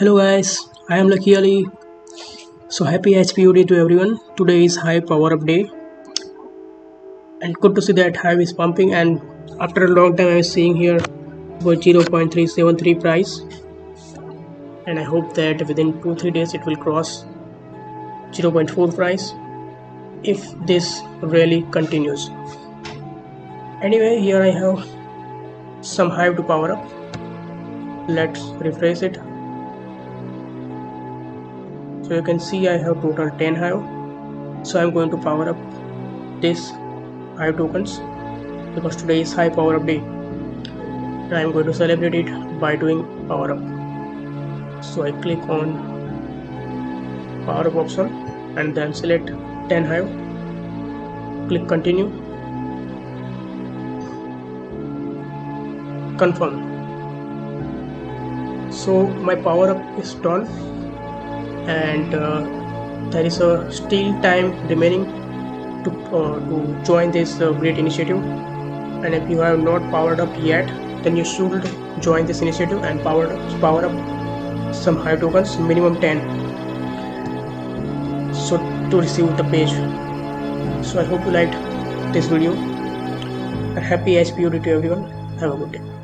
Hello guys, I am Lucky Ali. So happy HPUD to everyone. Today is Hive power up day and good to see that Hive is pumping and after a long time I am seeing here for 0.373 price and I hope that within 2-3 days it will cross 0.4 price if this really continues. Anyway here I have some Hive to power up. Let's refresh it so you can see I have total 10 hive. So I'm going to power up this hive tokens because today is Hive power up day. And I'm going to celebrate it by doing power up. So I click on power up option and then select 10 hive. Click continue. Confirm. So my power up is done and uh, there is a still time remaining to, uh, to join this uh, great initiative. And if you have not powered up yet then you should join this initiative and power power up some Hive tokens minimum 10 so to receive the page. So i hope you liked this video. And happy hpud to everyone. Have a good day